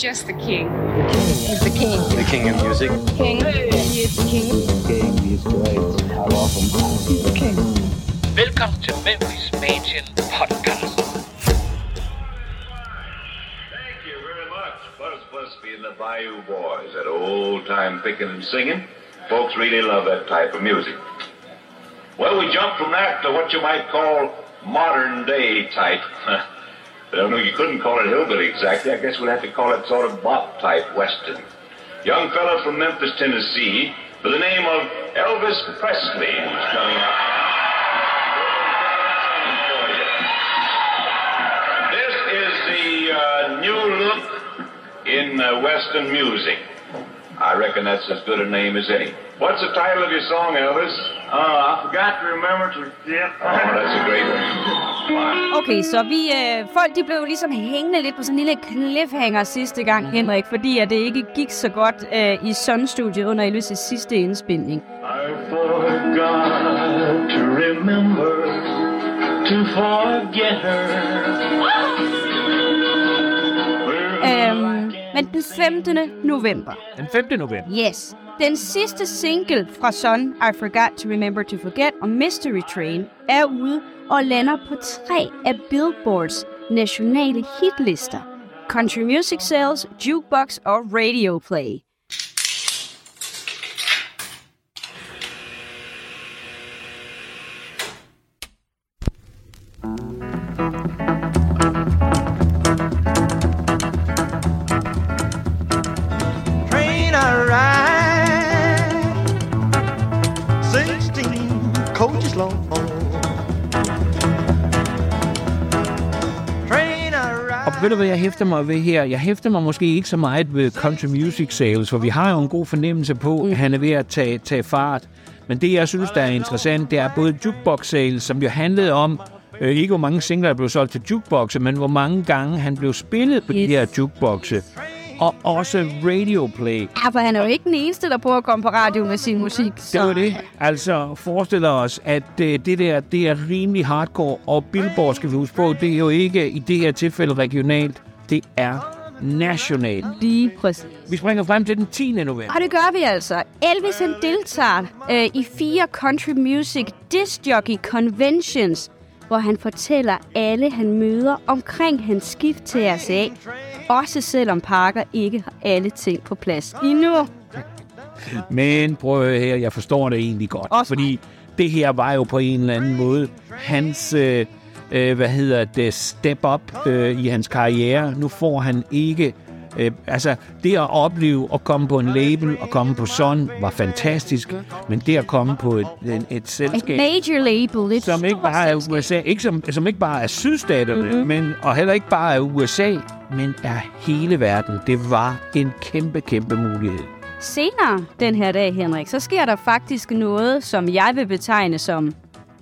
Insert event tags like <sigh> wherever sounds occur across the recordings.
just the king. The king He's the king. The king of music. King. He is the king. King, he's great. I love him. He's the king. Velkommen til Memphis Mansion Podcast. Thank you very much. Buzz Busby and the Bayou Boys, that old time picking and singing. Folks really love that type of music. Well, we jump from that to what you might call modern day type. <laughs> I don't know, you couldn't call it hillbilly exactly. I guess we'd have to call it sort of bop type western. Young fellow from Memphis, Tennessee, by the name of Elvis Presley, who's coming up. This is the uh, new look in uh, Western music. I reckon that's as good a name as any. What's the title of your song, Elvis? Uh, I forgot to remember to yeah. Oh, that's a great one. Okay, så vi, øh, folk de blev ligesom hængende lidt på sådan en lille cliffhanger sidste gang, Henrik, fordi at det ikke gik så godt øh, i Sun Studio under Elvis' sidste indspilning. I forgot to remember to forget her. Øhm, men den 15. november, Den 5. november. yes, den sidste single fra Sun, I Forgot to Remember to Forget og Mystery Train, er ude og lander på tre af Billboards nationale hitlister. Country Music Sales, Jukebox og Radio Play. Du, hvad jeg hæfter mig ved her? Jeg hæfter mig måske ikke så meget ved country music sales, for vi har jo en god fornemmelse på, at han er ved at tage, tage fart. Men det, jeg synes, der er interessant, det er både jukebox sales, som jo handlede om, øh, ikke hvor mange singler, der blev solgt til jukeboxe, men hvor mange gange han blev spillet på yes. de her jukeboxe. Og også radio play. Ja, for han er jo ikke den eneste, der prøver at komme på radio med sin musik. Det Så. var det. Altså, forestiller os, at øh, det der, det er rimelig hardcore, og Billboard, skal vi huske på, det er jo ikke i det her tilfælde regionalt, det er nationalt. Lige præcis. Vi springer frem til den 10. november. Og det gør vi altså. Elvis han deltager øh, i fire country music disc jockey conventions, hvor han fortæller alle, han møder omkring hans skift til RCA. Også selvom Parker ikke har alle ting på plads endnu. Men prøv at her, jeg forstår det egentlig godt. Også fordi det her var jo på en eller anden måde hans, øh, øh, hvad hedder det, step up øh, i hans karriere. Nu får han ikke... Øh, altså, det at opleve at komme på en label og komme på Sun var fantastisk, men det at komme på et, et, et Et selskab, major label, et som ikke bare er. USA, ikke som, som ikke bare er sydstaterne, mm-hmm. men, og heller ikke bare er USA, men er hele verden. Det var en kæmpe, kæmpe mulighed. Senere den her dag, Henrik, så sker der faktisk noget, som jeg vil betegne som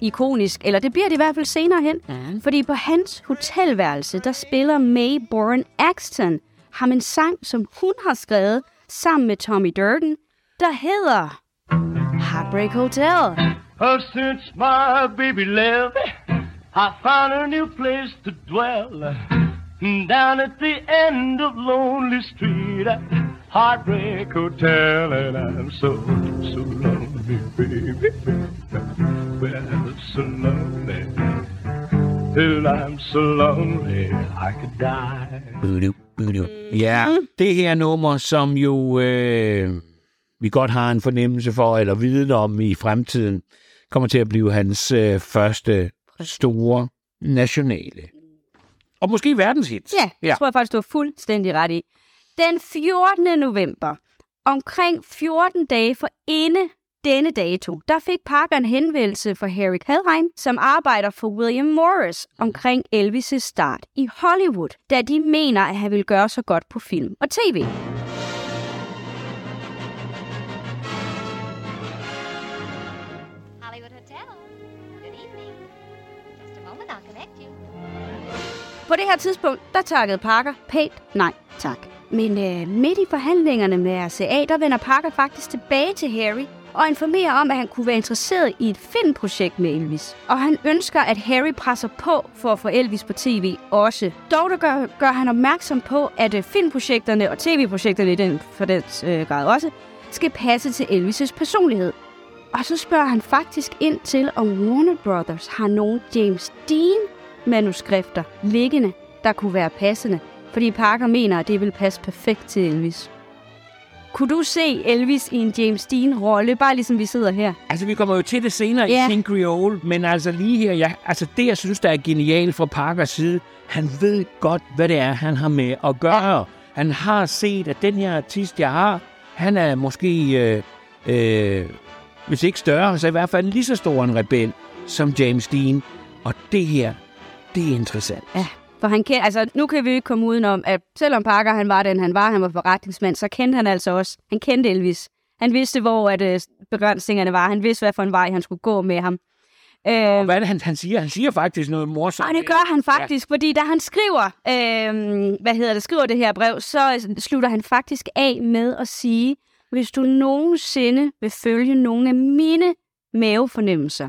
ikonisk, eller det bliver det i hvert fald senere hen. Mm. Fordi på hans hotelværelse, der spiller May Bourne Axton ham en sang, som hun har skrevet sammen med Tommy Durden, der hedder Heartbreak Hotel. Oh, since my baby left, I found a new place to dwell. Down at the end of Lonely Street at Heartbreak Hotel, and I'm so, so lonely, baby. Well, so lonely. Till I'm so lonely I could die. Budu. Ja, det her nummer, som jo øh, vi godt har en fornemmelse for, eller viden om i fremtiden, kommer til at blive hans øh, første store nationale. Og måske verdenshit. Ja, det tror jeg faktisk, du har fuldstændig ret i. Den 14. november, omkring 14 dage for inde denne dato, der fik Parker en henvendelse fra Harry Kalheim, som arbejder for William Morris omkring Elvis' start i Hollywood, da de mener, at han vil gøre så godt på film og tv. På det her tidspunkt, der takkede Parker pænt nej tak. Men øh, midt i forhandlingerne med RCA, der vender Parker faktisk tilbage til Harry og informerer om, at han kunne være interesseret i et filmprojekt med Elvis. Og han ønsker, at Harry presser på for at få Elvis på tv også. Dog der gør, gør han opmærksom på, at øh, filmprojekterne og tv-projekterne i den for den øh, grad også, skal passe til Elvis' personlighed. Og så spørger han faktisk ind til, om Warner Brothers har nogle James Dean-manuskripter liggende, der kunne være passende. Fordi Parker mener, at det vil passe perfekt til Elvis. Kunne du se Elvis i en James Dean-rolle, bare ligesom vi sidder her? Altså, vi kommer jo til det senere Ja. i King Creole, men altså lige her, jeg, altså det, jeg synes, der er genialt fra Parkers side, han ved godt, hvad det er, han har med at gøre. Han har set, at den her artist, jeg har, han er måske, øh, øh, hvis ikke større, så i hvert fald lige så stor en rebel som James Dean. Og det her, det er interessant. Ja, for han kendte, altså nu kan vi ikke komme udenom, at selvom Parker han var den han var, han var forretningsmand, så kendte han altså også, han kendte Elvis. Han vidste, hvor at, øh, begrænsningerne var. Han vidste, hvad for en vej han skulle gå med ham. Øh, Hvad er det, han, han siger? Han siger faktisk noget morsomt. og det gør han faktisk, ja. fordi da han skriver, øh, hvad hedder det, skriver det her brev, så øh, slutter han faktisk af med at sige, hvis du nogensinde vil følge nogle af mine mavefornemmelser,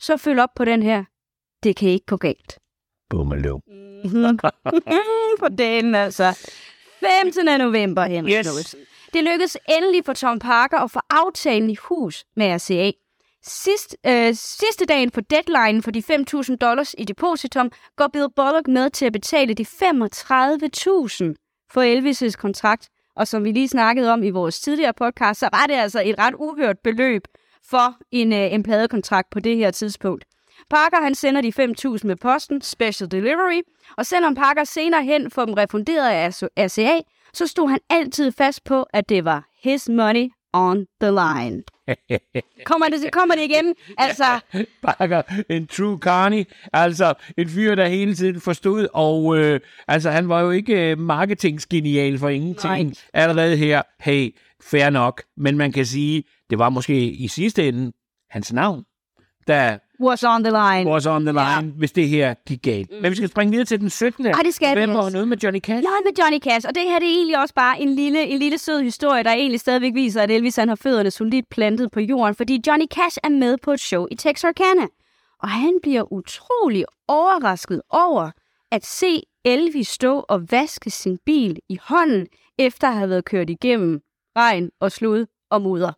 så følg op på den her. Det kan ikke gå galt. Bummelum. på <laughs> dagen, altså. 15. november, Henrik Yes. yes. Det lykkedes endelig for Tom Parker at få aftalen i hus med RCA. Sidst, øh, sidste dagen på deadline for de 5.000 dollars i depositum går Bill Bullock med til at betale de 35.000 for Elvis' kontrakt. Og som vi lige snakkede om i vores tidligere podcast, så var det altså et ret uhørt beløb for en, øh, en pladekontrakt på det her tidspunkt. Parker han sender de 5.000 med posten, special delivery, og selvom Parker senere hen får dem refunderet af RCA, så stod han altid fast på, at det var his money on the line. Kommer det, kommer det igen? Altså, <laughs> Parker, en true carny, altså en fyr, der hele tiden forstod, og øh, altså han var jo ikke øh, marketingsgenial for ingenting. Nej. Allerede her, hey, fair nok, men man kan sige, det var måske i sidste ende hans navn, der was on the line. was on the line, ja. hvis det her gik galt. Men vi skal springe videre til den 17. Ej, det skal november, yes. og noget med Johnny Cash. Noget med Johnny Cash, og det her det er egentlig også bare en lille, en lille sød historie, der egentlig stadigvæk viser, at Elvis han har fødderne solidt plantet på jorden, fordi Johnny Cash er med på et show i Texarkana. Og han bliver utrolig overrasket over at se Elvis stå og vaske sin bil i hånden, efter at have været kørt igennem regn og slud og mudder.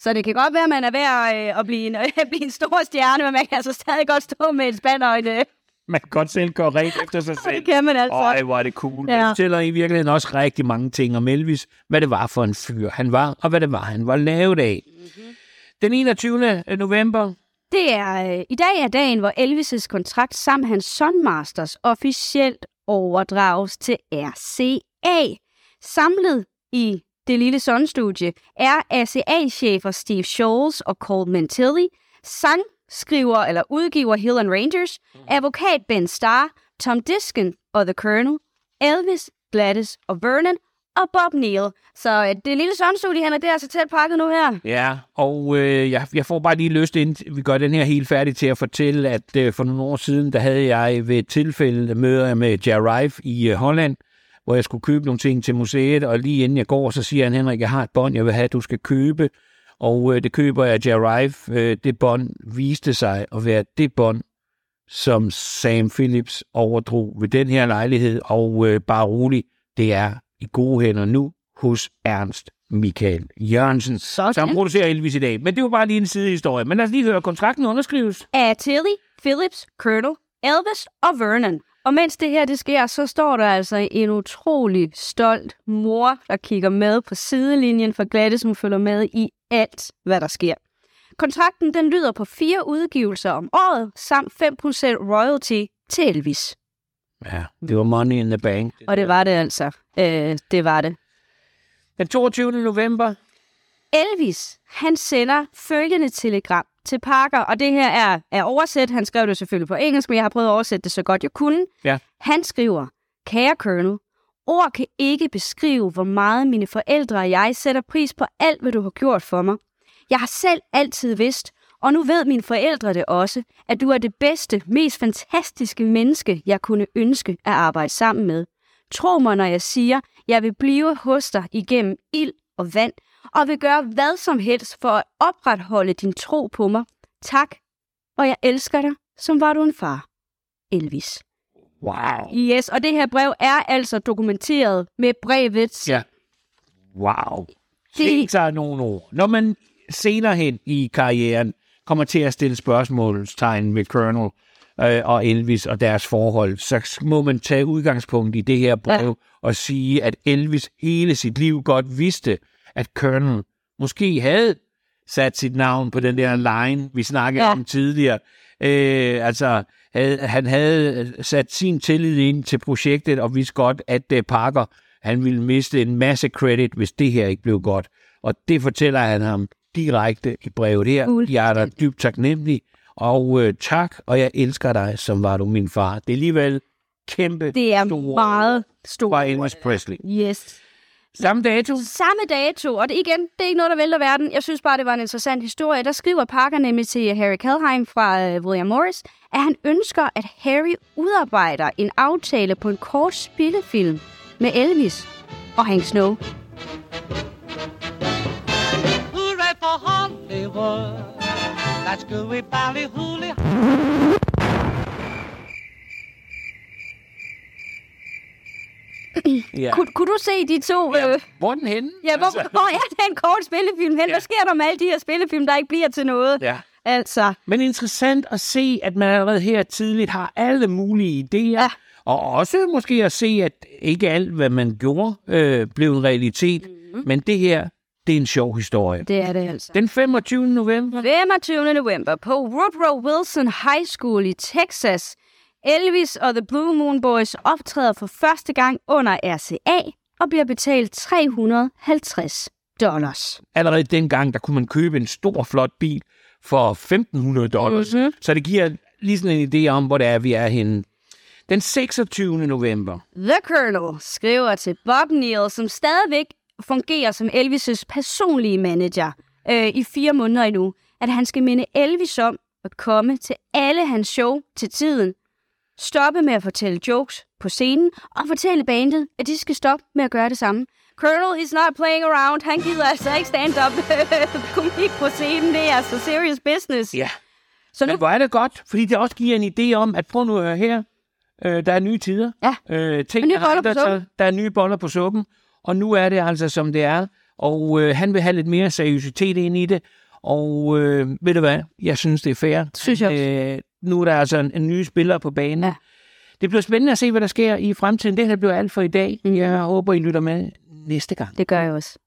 Så det kan godt være, at man er ved at, øh, at blive, en, at <laughs> blive en stor stjerne, men man kan altså stadig godt stå med et spand og en... Øh, Man kan godt selv gå rent efter sig <laughs> selv. det kan man altså. Øj, hvor er det cool. Ja. Det fortæller i virkeligheden også rigtig mange ting om Elvis. Hvad det var for en fyr han var, og hvad det var, han var lavet af. Mm-hmm. Den 21. november, Det er, øh, I dag er dagen, hvor Elvis' kontrakt sammen hans Sun Masters officielt overdrages til RCA. Samlet i det lille Sun-studie er RCA-chefer Steve Scholes og Coleman Tilly, sangskriver eller udgiver Hill and Rangers, advokat Ben Starr, Tom Diskin og The Colonel, Elvis, Gladys og Vernon og Bob Neal. Så øh, det lille Sun-studie, han er der så tæt pakket nu her. Ja, og øh, jeg, jeg får bare lige lyst, inden vi gør den her helt færdig, til at fortælle, at øh, for nogle år siden, der havde jeg ved et tilfælde møder med Jarive i øh, Holland, hvor jeg skulle købe nogle ting til museet, og lige inden jeg går, så siger han, Henrik, jeg har et bånd, jeg vil have, du skal købe, og øh, det køber jeg Jarive. Øh, det bånd viste sig at være det bånd, som Sam Phillips overdrog ved den her lejlighed, og øh, bare rolig, det er i gode hænder nu hos Ernst Michael Jørgensen, Sådan. som producerer Elvis i dag. Men det var bare lige en sidehistorie. Men lad os lige høre, kontrakten underskrives. af Tilly, Phillips, Colonel, Elvis og Vernon. Og mens det her det sker, så står der altså en utrolig stolt mor, der kigger med på sidelinjen for Gladys, hun følger med i alt, hvad der sker. Kontrakten den lyder på fire udgivelser om året, samt 5% royalty til Elvis. Ja, det var money in the bank. Og det var det altså. Øh, det var det. Den 22. november. Elvis, han sender følgende telegram til Parker, og det her er, er oversat. Han skrev det selvfølgelig på engelsk, men jeg har prøvet at oversætte det så godt jeg kunne. Ja. Han skriver, kære Colonel, ord kan ikke beskrive, hvor meget mine forældre og jeg sætter pris på alt, hvad du har gjort for mig. Jeg har selv altid vidst, og nu ved mine forældre det også, at du er det bedste, mest fantastiske menneske, jeg kunne ønske at arbejde sammen med. Tro mig, når jeg siger, jeg vil blive hos dig igennem ild og vand, og vil gøre hvad som helst for at opretholde din tro på mig. Tak, og jeg elsker dig, som var du en far. Elvis. Wow. Yes, og det her brev er altså dokumenteret med brevet. Ja. Wow. Det- sig nogle ord. Når man senere hen i karrieren kommer til at stille spørgsmålstegn ved Colonel øh, og Elvis og deres forhold, så må man tage udgangspunkt i det her brev ja. og sige, at Elvis hele sit liv godt vidste, at Colonel måske havde sat sit navn på den der line, vi snakkede Ja. om tidligere. Øh, altså, havde, han havde sat sin tillid ind til projektet og vidste godt, at uh, Parker han ville miste en masse credit, hvis det her ikke blev godt. Og det fortæller han ham direkte i brevet her. Jeg er dig dybt taknemmelig, og øh, tak, og jeg elsker dig, som var du min far. Det er alligevel kæmpe Det er store meget stort. fra Elvis Presley. Yes. Samme dato. Samme dato, og det, igen, det er ikke noget, der vælter verden. Jeg synes bare, det var en interessant historie. Der skriver Parker nemlig til Harry Kalheim fra uh, William Morris, at han ønsker, at Harry udarbejder en aftale på en kort spillefilm med Elvis og Hank Snow. Hooray for Hollywood. That's gooey ballyhooly. Ja. <clears throat> Kun, kunne du se de to... Øh, Hvor er den henne? ja, hvor, Altså, hvor er den kort spillefilm hen? Ja. Hvad sker der med alle de her spillefilm, der ikke bliver til noget? ja. Altså, Men interessant at se, at man allerede her tidligt har alle mulige idéer. Ja. Og også måske at se, at ikke alt, hvad man gjorde, øh, blev en realitet. Mm-hmm. Men det her, det er en sjov historie. det er det altså. Den 25. november. 25. november på Woodrow Wilson High School i Texas. Elvis og The Blue Moon Boys optræder for første gang under RCA og bliver betalt 350 dollars. Allerede dengang, der kunne man købe en stor, flot bil for 1.500 dollars. Mhm. Mm-hmm. Så det giver lige sådan en idé om, hvor det er, vi er henne. Den 26. november. The Colonel skriver til Bob Neal, som stadigvæk fungerer som Elvis' personlige manager øh, i fire måneder endnu, at han skal minde Elvis om at komme til alle hans show til tiden, stoppe med at fortælle jokes på scenen, og fortælle bandet, at de skal stoppe med at gøre det samme. Colonel is not playing around. Han gider altså ikke stand-up <laughs> komik på scenen. Det er altså serious business. Ja. Så nu Men hvor er det godt, fordi det også giver en idé om, at prøv nu at høre her, øh, der er nye tider. Ja. Øh, ting, nye boller på sig. suppen. Der er nye boller på suppen, og nu er det altså, som det er. Og øh, han vil have lidt mere seriøsitet ind i det. Og øh, ved du hvad, jeg synes, det er fair. Synes jeg også. Øh, nu er der altså en, en ny spiller på banen. Ja. Det bliver spændende at se, hvad der sker i fremtiden. Det her bliver alt for i dag. Mm. Jeg håber, I lytter med næste gang. Det gør jeg også.